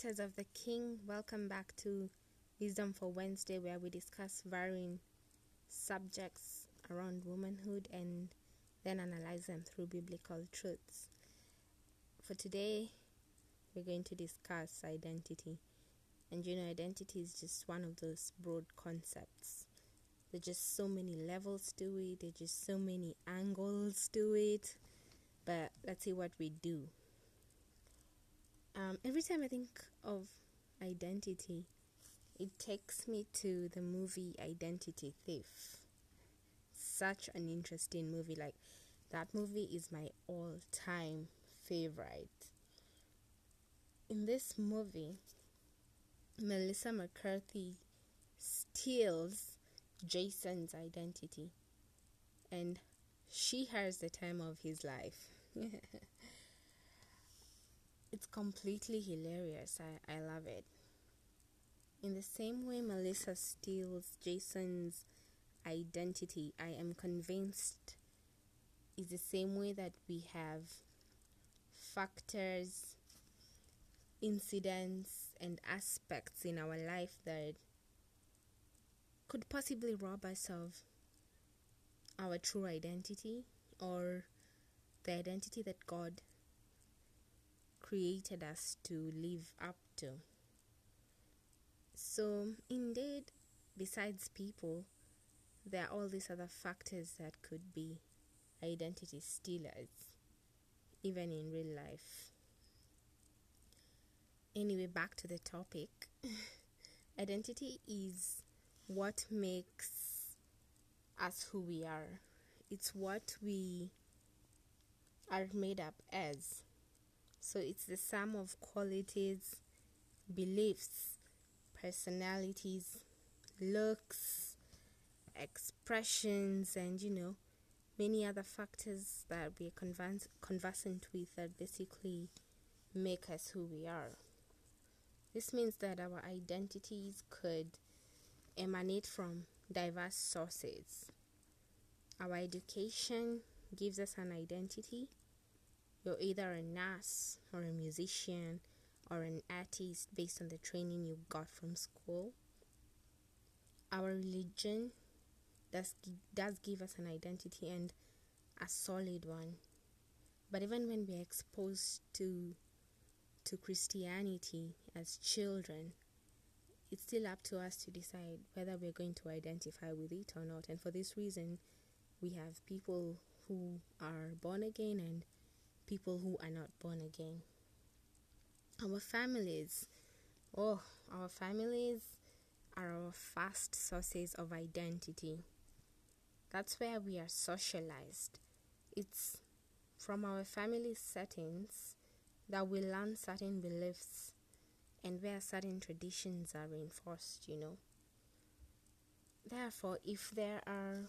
Daughters of the King, welcome back to Wisdom for Wednesday, where we discuss varying subjects around womanhood and then analyze them through biblical truths. For today, we're going to discuss identity. And you know, identity is just one of those broad concepts. There's just so many levels to it, there's just so many angles to it. But let's see what we do. Um, every time I think of identity, it takes me to the movie Identity Thief. Such an interesting movie. Like, that movie is my all time favorite. In this movie, Melissa McCarthy steals Jason's identity and she has the time of his life. it's completely hilarious. I, I love it. In the same way Melissa steals Jason's identity, I am convinced is the same way that we have factors, incidents, and aspects in our life that could possibly rob us of our true identity or the identity that God created us to live up to. So, indeed, besides people, there are all these other factors that could be identity stealers, even in real life. Anyway, back to the topic. identity is what makes us who we are, it's what we are made up as. So it's the sum of qualities, beliefs, personalities, looks, expressions, and you know, many other factors that we are convers- conversant with that basically make us who we are. This means that our identities could emanate from diverse sources. Our education gives us an identity. You're either a nurse or a musician or an artist based on the training you got from school. Our religion does, does give us an identity and a solid one. But even when we're exposed to to Christianity as children, it's still up to us to decide whether we're going to identify with it or not. And for this reason, we have people who are born again and people who are not born again. Our families, oh, our families are our first sources of identity. That's where we are socialized. It's from our family settings that we learn certain beliefs and where certain traditions are reinforced, you know. Therefore, if there are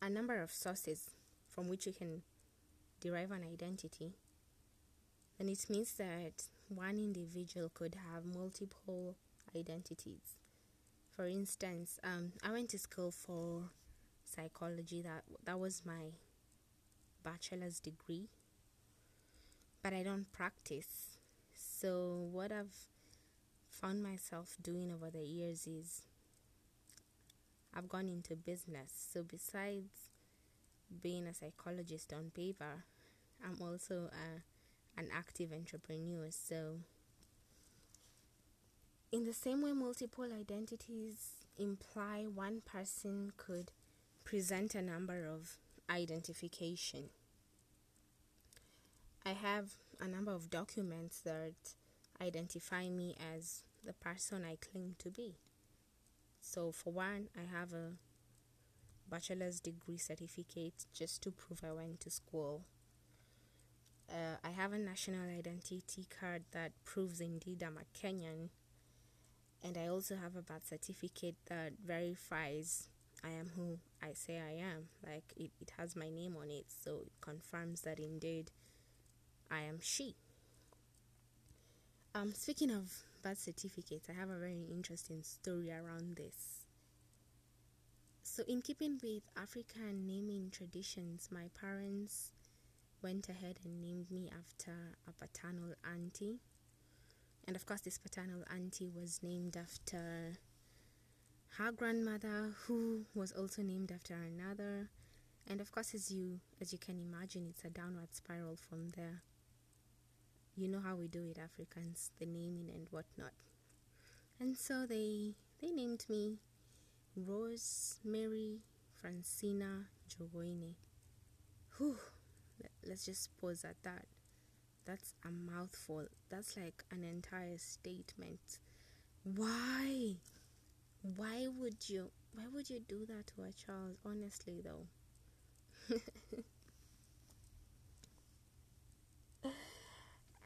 a number of sources from which you can derive an identity, then it means that one individual could have multiple identities. For instance, um, I went to school for psychology. That that was my bachelor's degree, but I don't practice. So what I've found myself doing over the years is I've gone into business. So besides being a psychologist on paper, I'm also a, an active entrepreneur. So in the same way multiple identities imply one person could present a number of identification. I have a number of documents that identify me as the person I claim to be. So, for one, I have a bachelor's degree certificate just to prove I went to school. Uh, I have a national identity card that proves indeed I'm a Kenyan. And I also have a birth certificate that verifies I am who I say I am. Like it, it has my name on it, so it confirms that indeed I am she. Um, speaking of birth certificates, I have a very interesting story around this. So, in keeping with African naming traditions, my parents went ahead and named me after a paternal auntie. And of course, this paternal auntie was named after her grandmother, who was also named after another. And of course, as you as you can imagine, it's a downward spiral from there. You know how we do it, Africans, the naming and whatnot. And so they they named me Rose Mary Francina Jogoine. Whew, let's just pause at that. That's a mouthful. That's like an entire statement. Why? Why would you? Why would you do that to a child? Honestly, though.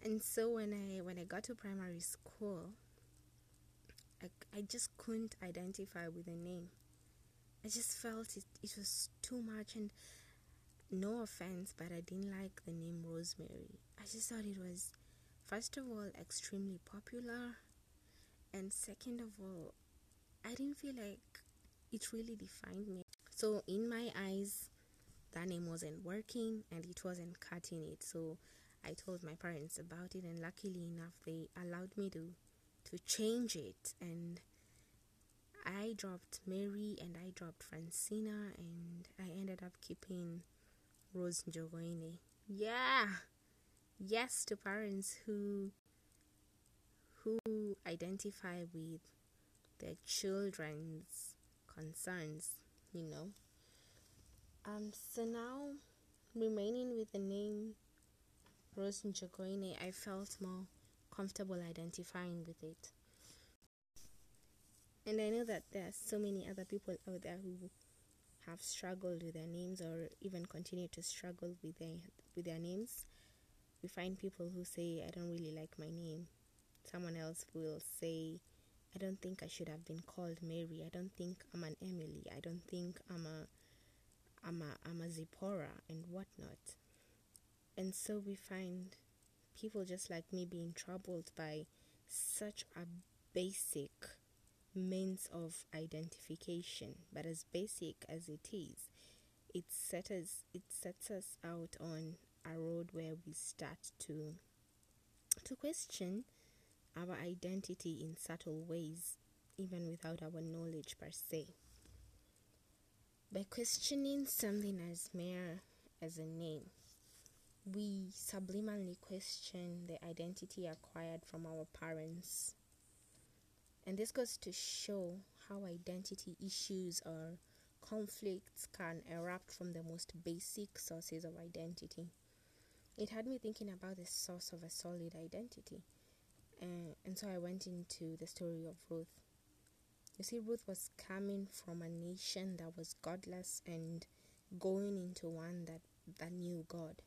and so when I when I got to primary school, I, I just couldn't identify with the name. I just felt it, it was too much and no offense, but I didn't like the name Rosemary. I just thought it was, first of all, extremely popular, and second of all, I didn't feel like it really defined me. So, in my eyes, that name wasn't working and it wasn't cutting it. So, I told my parents about it, and luckily enough, they allowed me to to change it. And I dropped Mary and I dropped Francina, and I ended up keeping Rose Njogoine. Yeah, yes to parents who who identify with their children's concerns. You know. Um. So now, remaining with the name Rose Njogoine, I felt more comfortable identifying with it. And I know that there are so many other people out there who have struggled with their names or even continue to struggle with their with their names. We find people who say I don't really like my name. Someone else will say I don't think I should have been called Mary. I don't think I'm an Emily. I don't think I'm a I'm a I'm a Zipporah and whatnot. And so we find people just like me being troubled by such a basic means of identification, but as basic as it is, it sets us, it sets us out on a road where we start to to question our identity in subtle ways, even without our knowledge per se. By questioning something as mere as a name, we subliminally question the identity acquired from our parents and this goes to show how identity issues or conflicts can erupt from the most basic sources of identity. It had me thinking about the source of a solid identity. Uh, and so I went into the story of Ruth. You see, Ruth was coming from a nation that was godless and going into one that, that knew God.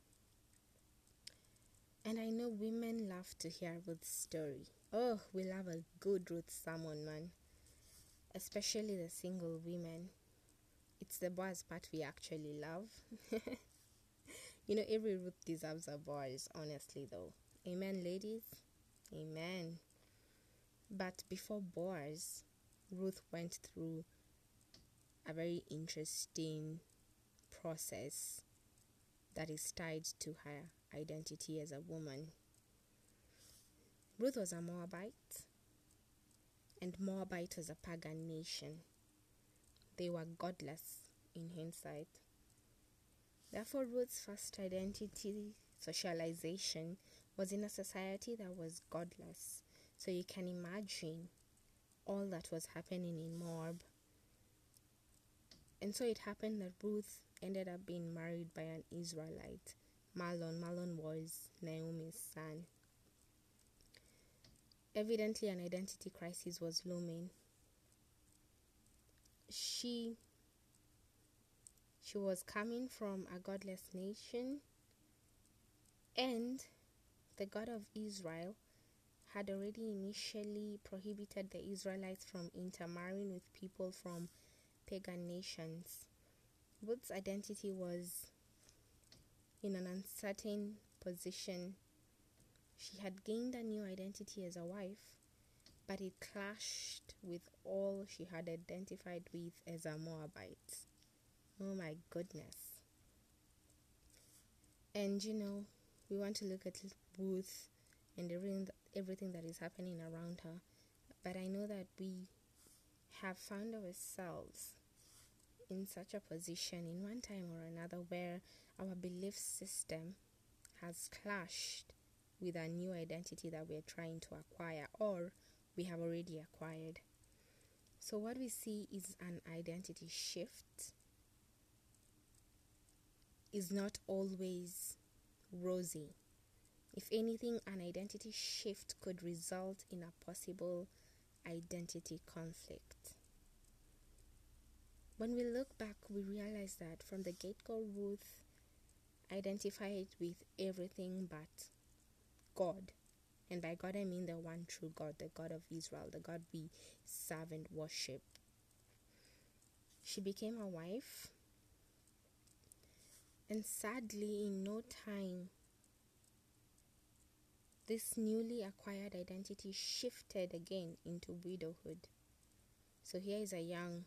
And I know women love to hear Ruth's story. Oh, we love a good Ruth sermon, man. Especially the single women. It's the Boaz part we actually love. you know, every Ruth deserves a Boaz, honestly, though. Amen, ladies? Amen. But before Boaz, Ruth went through a very interesting process that is tied to her identity as a woman. Ruth was a Moabite, and Moabite was a pagan nation. They were godless in hindsight. Therefore, Ruth's first identity socialization was in a society that was godless. So you can imagine all that was happening in Moab. And so it happened that Ruth ended up being married by an Israelite, Malon. Mahlon was Naomi's son. Evidently, an identity crisis was looming. She she was coming from a godless nation, and the God of Israel had already initially prohibited the Israelites from intermarrying with people from pagan nations. Ruth's identity was in an uncertain position she had gained a new identity as a wife, but it clashed with all she had identified with as a Moabite. Oh my goodness. And you know, we want to look at Ruth and everything everything that is happening around her. But I know that we have found ourselves in such a position in one time or another where our belief system has clashed with a new identity that we're trying to acquire or we have already acquired. So, what we see is an identity shift, is not always rosy. If anything, an identity shift could result in a possible identity conflict. When we look back, we realize that from the get go, Ruth identified with everything but God. And by God, I mean the one true God, the God of Israel, the God we serve and worship. She became a wife, and sadly, in no time, this newly acquired identity shifted again into widowhood. So here is a young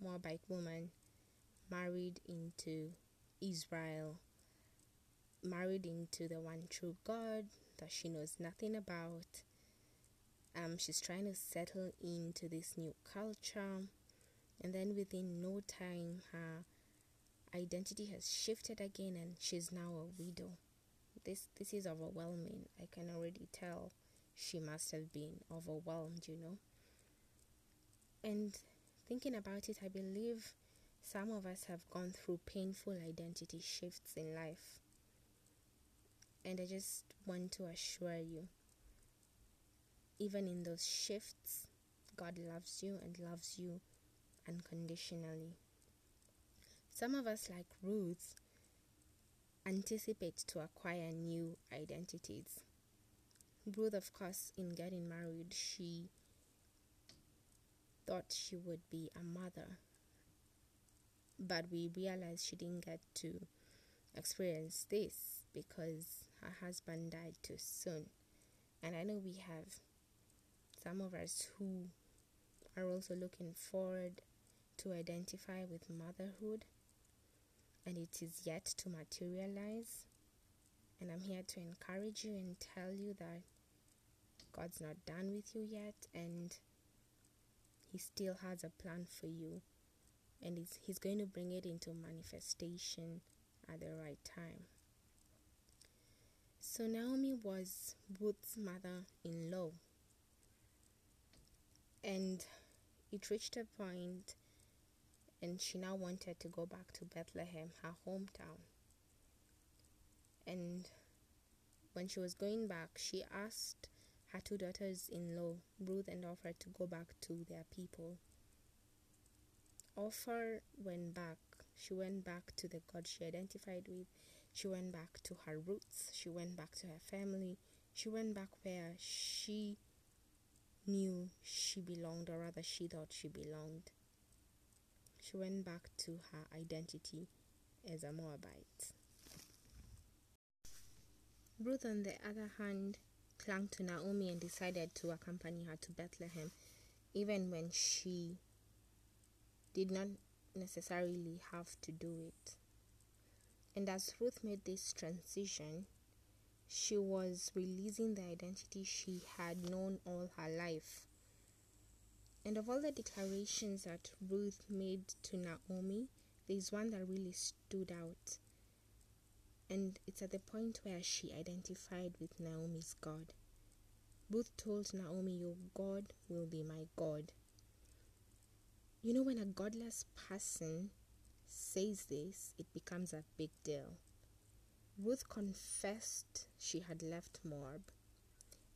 Moabite woman married into Israel, married into the one true God that she knows nothing about. Um, she's trying to settle into this new culture, and then within no time, her identity has shifted again, and she's now a widow. This this is overwhelming. I can already tell she must have been overwhelmed, you know. And thinking about it, I believe some of us have gone through painful identity shifts in life. And I just want to assure you, even in those shifts, God loves you and loves you unconditionally. Some of us, like Ruth, anticipate to acquire new identities. Ruth, of course, in getting married, she thought she would be a mother. But we realized she didn't get to experience this because her husband died too soon. And I know we have some of us who are also looking forward to identify with motherhood, and it is yet to materialize. And I'm here to encourage you and tell you that God's not done with you yet, and he still has a plan for you and He's going to bring it into manifestation at the right time. So, Naomi was Ruth's mother in law, and it reached a point, and she now wanted to go back to Bethlehem, her hometown. And when she was going back, she asked her two daughters in law, Ruth and Orpah, to go back to their people. Orpah went back. She went back to the God she identified with. She went back to her roots. She went back to her family. She went back where she knew she belonged, or rather, she thought she belonged. She went back to her identity as a Moabite. Ruth, on the other hand, clung to Naomi and decided to accompany her to Bethlehem, even when she did not necessarily have to do it. And as Ruth made this transition, she was releasing the identity she had known all her life. And of all the declarations that Ruth made to Naomi, there is one that really stood out. And it's at the point where she identified with Naomi's God. Ruth told Naomi, Your God will be my God. You know, when a godless person says this, it becomes a big deal. Ruth confessed she had left Moab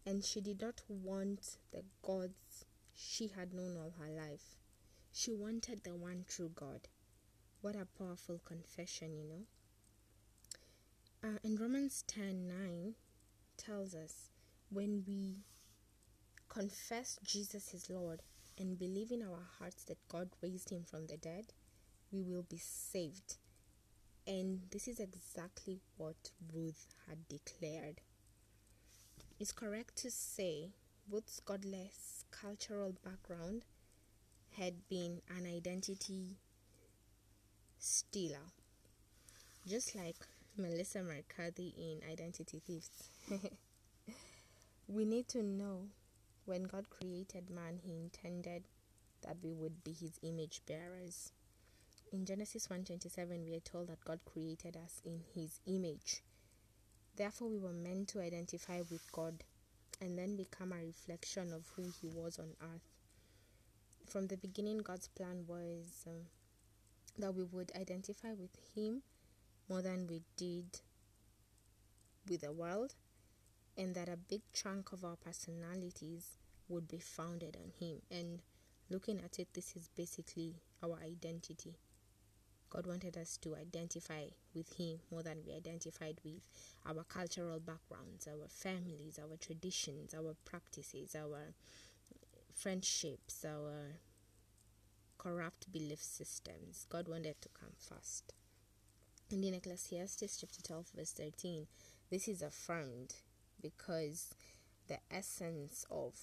and she did not want the gods she had known all her life. She wanted the one true God. What a powerful confession, you know. Uh, and Romans 10 9 tells us when we confess Jesus is Lord and believe in our hearts that God raised him from the dead, we will be saved. And this is exactly what Ruth had declared. It's correct to say Ruth's godless cultural background had been an identity stealer, just like Melissa McCarthy in Identity Thieves. we need to know when God created man, he intended that we would be his image bearers. In Genesis 1:27 we are told that God created us in his image. Therefore we were meant to identify with God and then become a reflection of who he was on earth. From the beginning God's plan was um, that we would identify with him more than we did with the world and that a big chunk of our personalities would be founded on him and looking at it this is basically our identity God wanted us to identify with Him more than we identified with our cultural backgrounds, our families, our traditions, our practices, our friendships, our corrupt belief systems. God wanted to come first. And in Ecclesiastes chapter 12, verse 13, this is affirmed because the essence of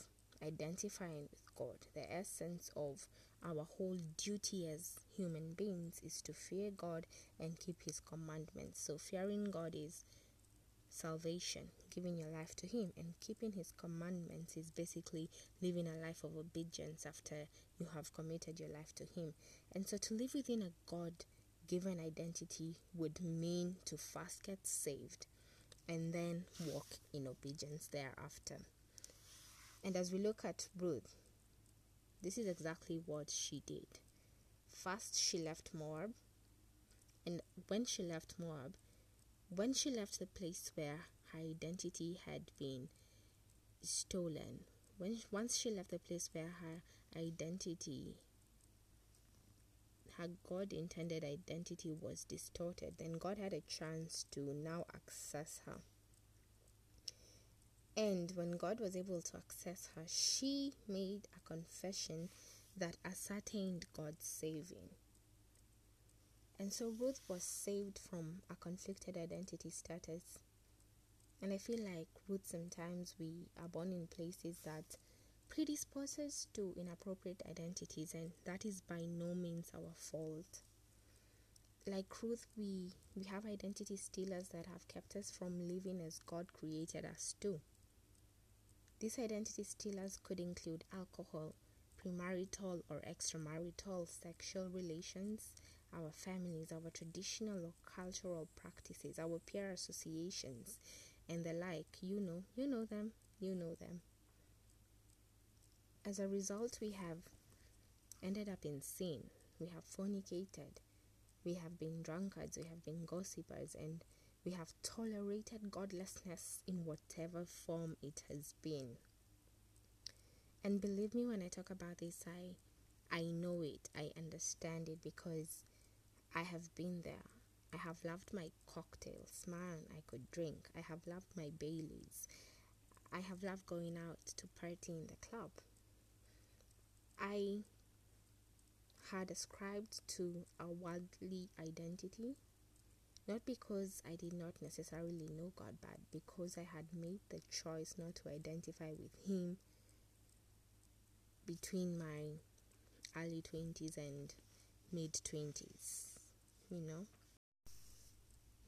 identifying with God, the essence of our whole duty as human beings is to fear God and keep His commandments. So, fearing God is salvation, giving your life to Him, and keeping His commandments is basically living a life of obedience after you have committed your life to Him. And so, to live within a God given identity would mean to first get saved and then walk in obedience thereafter. And as we look at Ruth, this is exactly what she did. First, she left Moab, and when she left Moab, when she left the place where her identity had been stolen, when once she left the place where her identity her God intended identity was distorted, then God had a chance to now access her. And when God was able to access her, she made a confession that ascertained God's saving. And so Ruth was saved from a conflicted identity status. And I feel like Ruth sometimes we are born in places that predispose us to inappropriate identities, and that is by no means our fault. Like Ruth, we, we have identity stealers that have kept us from living as God created us to. These identity stealers could include alcohol, premarital or extramarital sexual relations, our families, our traditional or cultural practices, our peer associations, and the like. You know, you know them, you know them. As a result, we have ended up in sin. We have fornicated. We have been drunkards. We have been gossipers. And we have tolerated godlessness in whatever form it has been. And believe me when I talk about this, I I know it. I understand it because I have been there. I have loved my cocktails. Man, I could drink. I have loved my Baileys. I have loved going out to party in the club. I had ascribed to a worldly identity not because I did not necessarily know God, but because I had made the choice not to identify with Him between my early 20s and mid 20s, you know.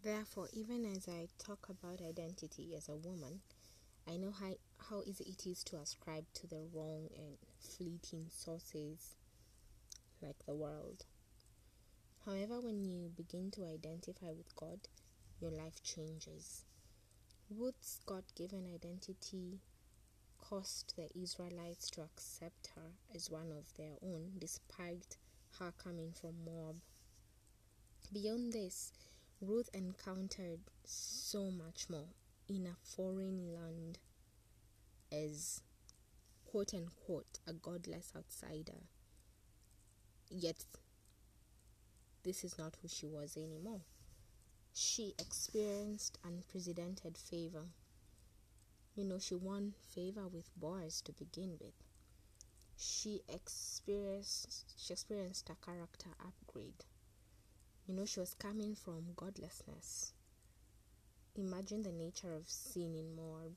Therefore, even as I talk about identity as a woman, I know how, how easy it is to ascribe to the wrong and fleeting sources like the world. However, when you begin to identify with God, your life changes. Ruth's God given identity caused the Israelites to accept her as one of their own, despite her coming from Moab. Beyond this, Ruth encountered so much more in a foreign land as quote unquote a godless outsider. Yet this is not who she was anymore. She experienced unprecedented favor. You know, she won favor with Boaz to begin with. She experienced she experienced a character upgrade. You know, she was coming from godlessness. Imagine the nature of sin in Moab.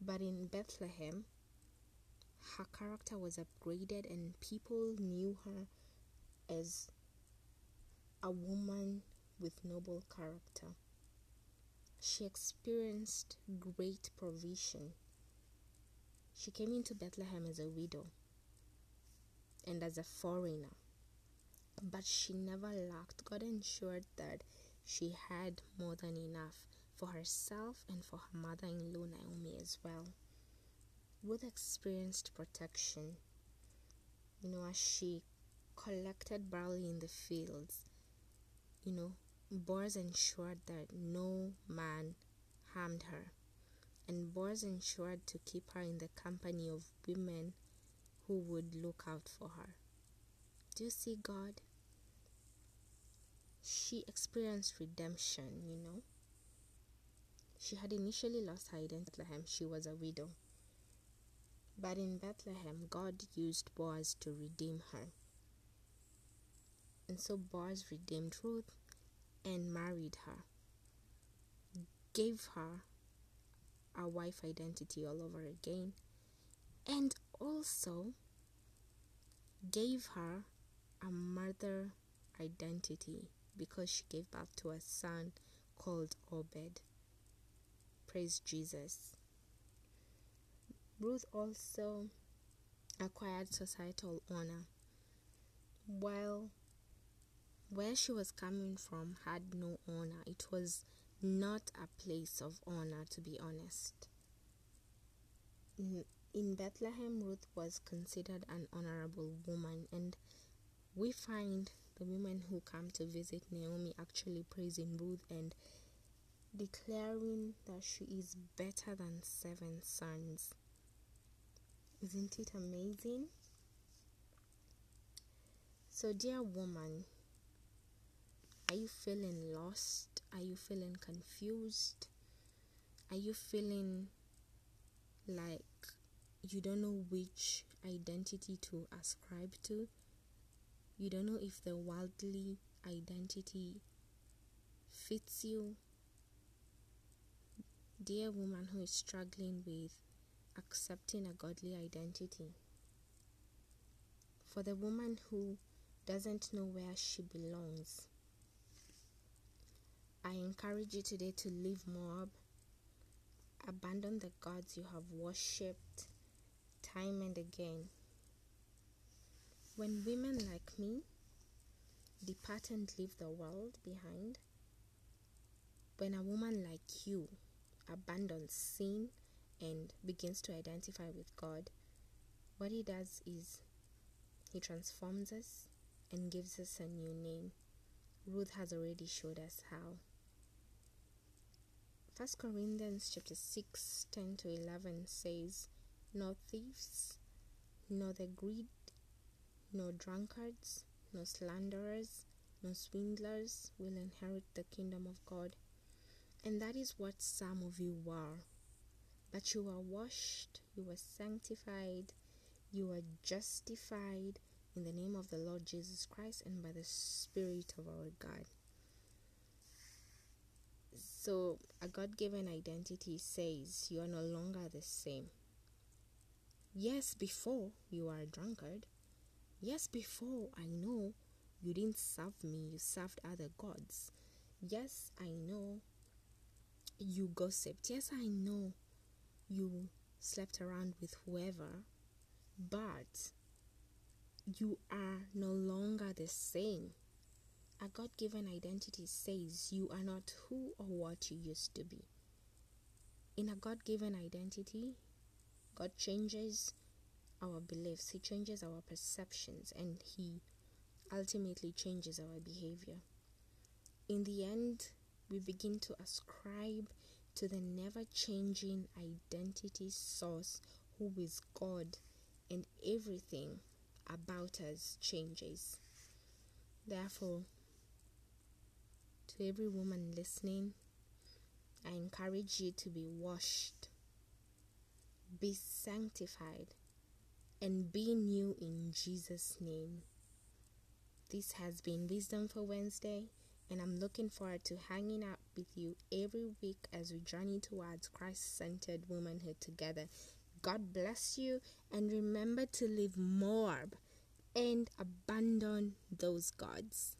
But in Bethlehem, her character was upgraded and people knew her as a woman with noble character. She experienced great provision. She came into Bethlehem as a widow and as a foreigner, but she never lacked. God ensured that she had more than enough for herself and for her mother in law Naomi as well. Ruth experienced protection, you know, as she collected barley in the fields. You know, Boaz ensured that no man harmed her, and Boaz ensured to keep her in the company of women who would look out for her. Do you see God? She experienced redemption, you know. She had initially lost her identity in Bethlehem. She was a widow. But in Bethlehem, God used Boaz to redeem her. And so Boaz redeemed Ruth and married her, gave her a wife identity all over again, and also gave her a mother identity because she gave birth to a son called Obed. Praise Jesus. Ruth also acquired societal honor. While where she was coming from had no honor, it was not a place of honor, to be honest. In, Bethlehem, Ruth was considered an honorable woman, and we find the women who come to visit Naomi actually praising Ruth and declaring that she is better than seven sons. Isn't it amazing? So, dear woman, are you feeling lost? Are you feeling confused? Are you feeling like you don't know which identity to ascribe to? You don't know if the worldly identity fits you? Dear woman who is struggling with accepting a godly identity. For the woman who doesn't know where she belongs, I encourage you today to leave Moab, abandon the gods you have worshipped time and again. When women like me depart and leave the world behind, when a woman like you abandons sin and begins to identify with God, what He does is He transforms us and gives us a new name. Ruth has already showed us how. First Corinthians chapter 6, 10 to 11 says, No thieves, nor the greed, no drunkards, no slanderers, no swindlers will inherit the kingdom of God. And that is what some of you were. But you were washed, you were sanctified, you were justified in the name of the Lord Jesus Christ and by the Spirit of our God. So, a God given identity says you are no longer the same. Yes, before you were a drunkard. Yes, before I know you didn't serve me, you served other gods. Yes, I know you gossiped. Yes, I know you slept around with whoever, but you are no longer the same. A God given identity says you are not who or what you used to be. In a God given identity, God changes our beliefs, He changes our perceptions, and He ultimately changes our behavior. In the end, we begin to ascribe to the never changing identity source who is God, and everything about us changes. Therefore, to every woman listening, I encourage you to be washed, be sanctified, and be new in Jesus' name. This has been Wisdom for Wednesday, and I'm looking forward to hanging out with you every week as we journey towards Christ centered womanhood together. God bless you, and remember to leave Moab and abandon those gods.